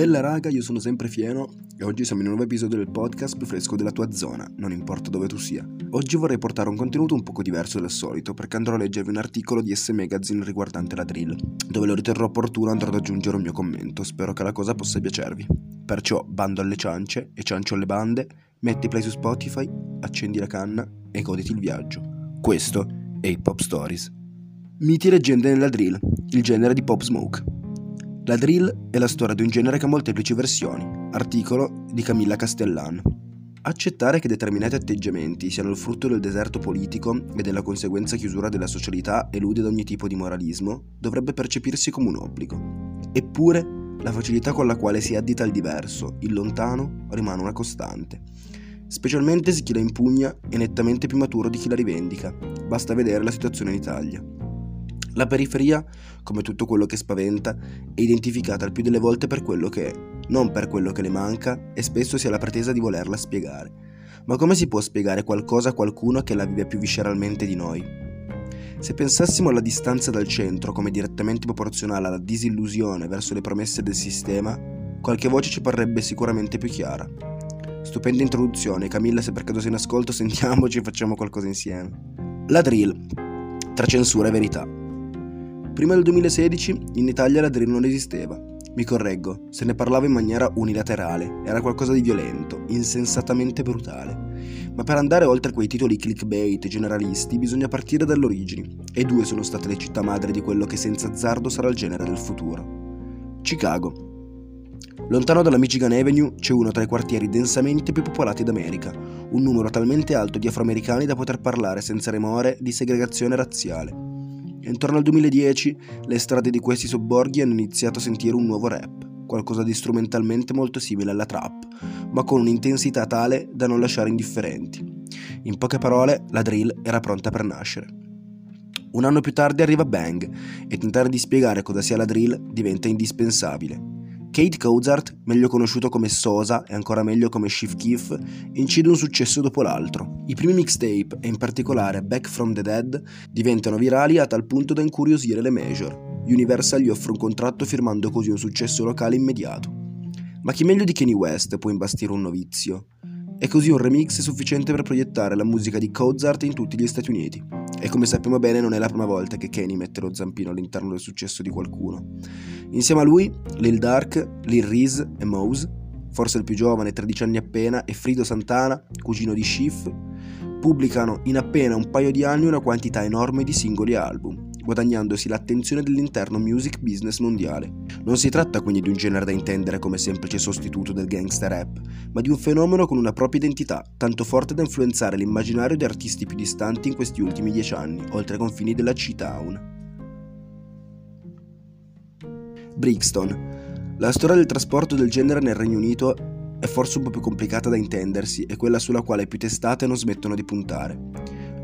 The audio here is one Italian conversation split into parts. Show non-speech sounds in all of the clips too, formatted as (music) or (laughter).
Bella raga, io sono sempre Fieno e oggi siamo in un nuovo episodio del podcast più fresco della tua zona, non importa dove tu sia. Oggi vorrei portare un contenuto un poco diverso dal solito perché andrò a leggervi un articolo di S Magazine riguardante la drill, dove lo riterrò opportuno andrò ad aggiungere un mio commento, spero che la cosa possa piacervi. Perciò bando alle ciance e ciancio alle bande, metti play su Spotify, accendi la canna e goditi il viaggio. Questo è Hip Hop Stories. Miti e leggende nella drill, il genere di Pop Smoke. La drill è la storia di un genere che ha molteplici versioni. Articolo di Camilla Castellan. Accettare che determinati atteggiamenti siano il frutto del deserto politico e della conseguenza chiusura della socialità elude da ogni tipo di moralismo dovrebbe percepirsi come un obbligo. Eppure, la facilità con la quale si addita il diverso, il lontano, rimane una costante. Specialmente se chi la impugna è nettamente più maturo di chi la rivendica. Basta vedere la situazione in Italia. La periferia, come tutto quello che spaventa, è identificata il più delle volte per quello che è, non per quello che le manca e spesso si ha la pretesa di volerla spiegare. Ma come si può spiegare qualcosa a qualcuno che la vive più visceralmente di noi? Se pensassimo alla distanza dal centro come direttamente proporzionale alla disillusione verso le promesse del sistema, qualche voce ci parrebbe sicuramente più chiara. Stupenda introduzione, Camilla se per caso sei in ascolto (laughs) sentiamoci e facciamo qualcosa insieme. La drill, tra censura e verità. Prima del 2016 in Italia la drill non esisteva. Mi correggo, se ne parlava in maniera unilaterale, era qualcosa di violento, insensatamente brutale. Ma per andare oltre quei titoli clickbait generalisti bisogna partire dalle origini, e due sono state le città madri di quello che senza azzardo sarà il genere del futuro. Chicago. Lontano dalla Michigan Avenue c'è uno tra i quartieri densamente più popolati d'America, un numero talmente alto di afroamericani da poter parlare senza remore di segregazione razziale. Intorno al 2010 le strade di questi sobborghi hanno iniziato a sentire un nuovo rap, qualcosa di strumentalmente molto simile alla trap, ma con un'intensità tale da non lasciare indifferenti. In poche parole, la drill era pronta per nascere. Un anno più tardi arriva Bang e tentare di spiegare cosa sia la drill diventa indispensabile. Kate Cozart, meglio conosciuto come Sosa e ancora meglio come Chief Keef, incide un successo dopo l'altro. I primi mixtape, e in particolare Back from the Dead, diventano virali a tal punto da incuriosire le major. Universal gli offre un contratto firmando così un successo locale immediato. Ma chi meglio di Kanye West può imbastire un novizio? E così un remix è sufficiente per proiettare la musica di Cozart in tutti gli Stati Uniti. E come sappiamo bene non è la prima volta che Kanye mette lo zampino all'interno del successo di qualcuno. Insieme a lui, Lil Dark, Lil Reese e Mose, forse il più giovane, 13 anni appena, e Frido Santana, cugino di Schiff, pubblicano in appena un paio di anni una quantità enorme di singoli album, guadagnandosi l'attenzione dell'interno music business mondiale. Non si tratta quindi di un genere da intendere come semplice sostituto del gangster rap, ma di un fenomeno con una propria identità, tanto forte da influenzare l'immaginario di artisti più distanti in questi ultimi dieci anni, oltre ai confini della C-Town. Brixton. La storia del trasporto del genere nel Regno Unito è forse un po' più complicata da intendersi e quella sulla quale più testate non smettono di puntare.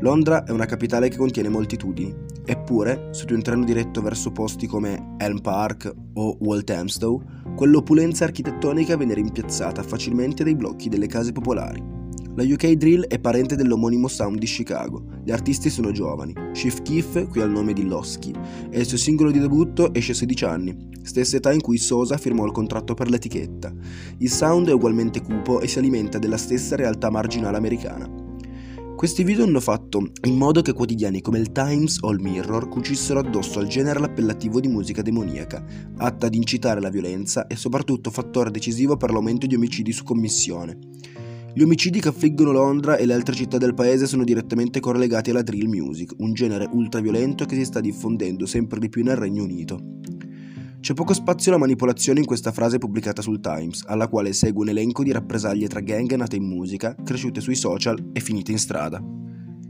Londra è una capitale che contiene moltitudini, eppure, su di un treno diretto verso posti come Elm Park o Walthamstow, quell'opulenza architettonica viene rimpiazzata facilmente dai blocchi delle case popolari. La UK Drill è parente dell'omonimo sound di Chicago. Gli artisti sono giovani. Chief Keef, qui ha il nome di Losky, e il suo singolo di debutto esce a 16 anni, stessa età in cui Sosa firmò il contratto per l'etichetta. Il sound è ugualmente cupo e si alimenta della stessa realtà marginale americana. Questi video hanno fatto in modo che quotidiani come il Times o il Mirror cucissero addosso al genere l'appellativo di musica demoniaca, atta ad incitare la violenza e soprattutto fattore decisivo per l'aumento di omicidi su commissione. Gli omicidi che affliggono Londra e le altre città del paese sono direttamente correlegati alla drill music, un genere ultraviolento che si sta diffondendo sempre di più nel Regno Unito. C'è poco spazio alla manipolazione in questa frase pubblicata sul Times, alla quale segue un elenco di rappresaglie tra gang nate in musica, cresciute sui social e finite in strada.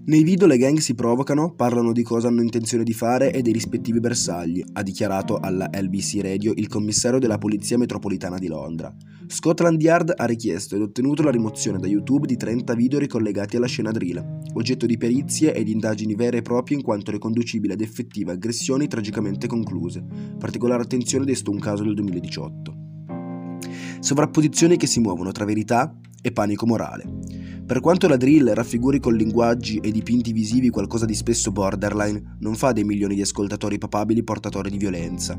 Nei video le gang si provocano, parlano di cosa hanno intenzione di fare e dei rispettivi bersagli, ha dichiarato alla LBC Radio il commissario della Polizia Metropolitana di Londra. Scotland Yard ha richiesto ed ottenuto la rimozione da YouTube di 30 video ricollegati alla scena drill, oggetto di perizie ed indagini vere e proprie in quanto riconducibili ad effettive aggressioni tragicamente concluse. Particolare attenzione desto un caso del 2018. Sovrapposizioni che si muovono tra verità e panico morale. Per quanto la drill raffiguri con linguaggi e dipinti visivi qualcosa di spesso borderline, non fa dei milioni di ascoltatori papabili portatori di violenza.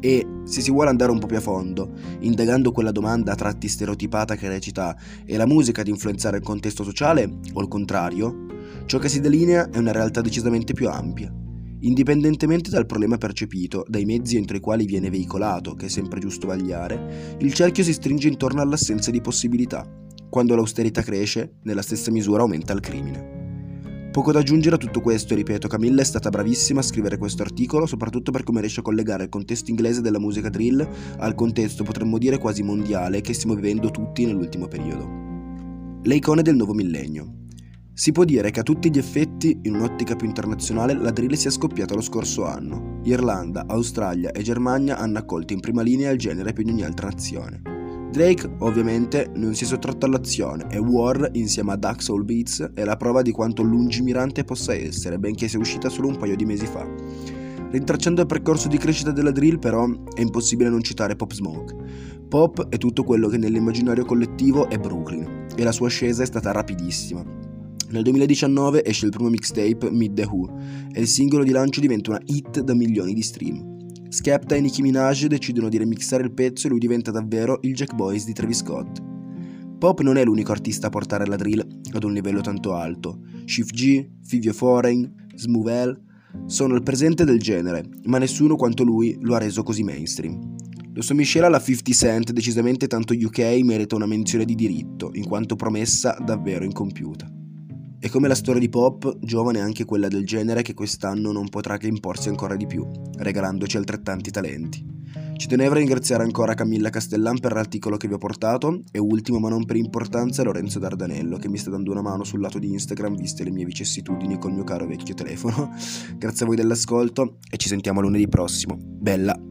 E se si vuole andare un po' più a fondo, indagando quella domanda a tratti stereotipata che recita è la musica ad influenzare il contesto sociale o il contrario? Ciò che si delinea è una realtà decisamente più ampia. Indipendentemente dal problema percepito, dai mezzi entro i quali viene veicolato, che è sempre giusto vagliare, il cerchio si stringe intorno all'assenza di possibilità. Quando l'austerità cresce, nella stessa misura aumenta il crimine. Poco da aggiungere a tutto questo ripeto, Camilla è stata bravissima a scrivere questo articolo, soprattutto per come riesce a collegare il contesto inglese della musica drill al contesto, potremmo dire, quasi mondiale che stiamo vivendo tutti nell'ultimo periodo. Le icone del nuovo millennio. Si può dire che a tutti gli effetti, in un'ottica più internazionale, la drill sia scoppiata lo scorso anno. Irlanda, Australia e Germania hanno accolto in prima linea il genere più di ogni altra nazione. Drake ovviamente non si è sottratto all'azione e War insieme a Dark Soul Beats è la prova di quanto lungimirante possa essere, benché sia uscita solo un paio di mesi fa. Rintracciando il percorso di crescita della drill però è impossibile non citare Pop Smoke. Pop è tutto quello che nell'immaginario collettivo è Brooklyn e la sua ascesa è stata rapidissima. Nel 2019 esce il primo mixtape Meet the Who e il singolo di lancio diventa una hit da milioni di stream. Skepta e Nicki Minaj decidono di remixare il pezzo e lui diventa davvero il Jack Boys di Travis Scott. Pop non è l'unico artista a portare la drill ad un livello tanto alto. Chief G, Fivio Foreign, Smoovel sono il presente del genere, ma nessuno quanto lui lo ha reso così mainstream. Lo sua miscela alla 50 Cent, decisamente tanto UK, merita una menzione di diritto, in quanto promessa davvero incompiuta. E come la storia di Pop, giovane è anche quella del genere che quest'anno non potrà che imporsi ancora di più, regalandoci altrettanti talenti. Ci tenevo a ringraziare ancora Camilla Castellan per l'articolo che vi ho portato e ultimo ma non per importanza Lorenzo Dardanello che mi sta dando una mano sul lato di Instagram viste le mie vicissitudini col mio caro vecchio telefono. (laughs) Grazie a voi dell'ascolto e ci sentiamo lunedì prossimo. Bella!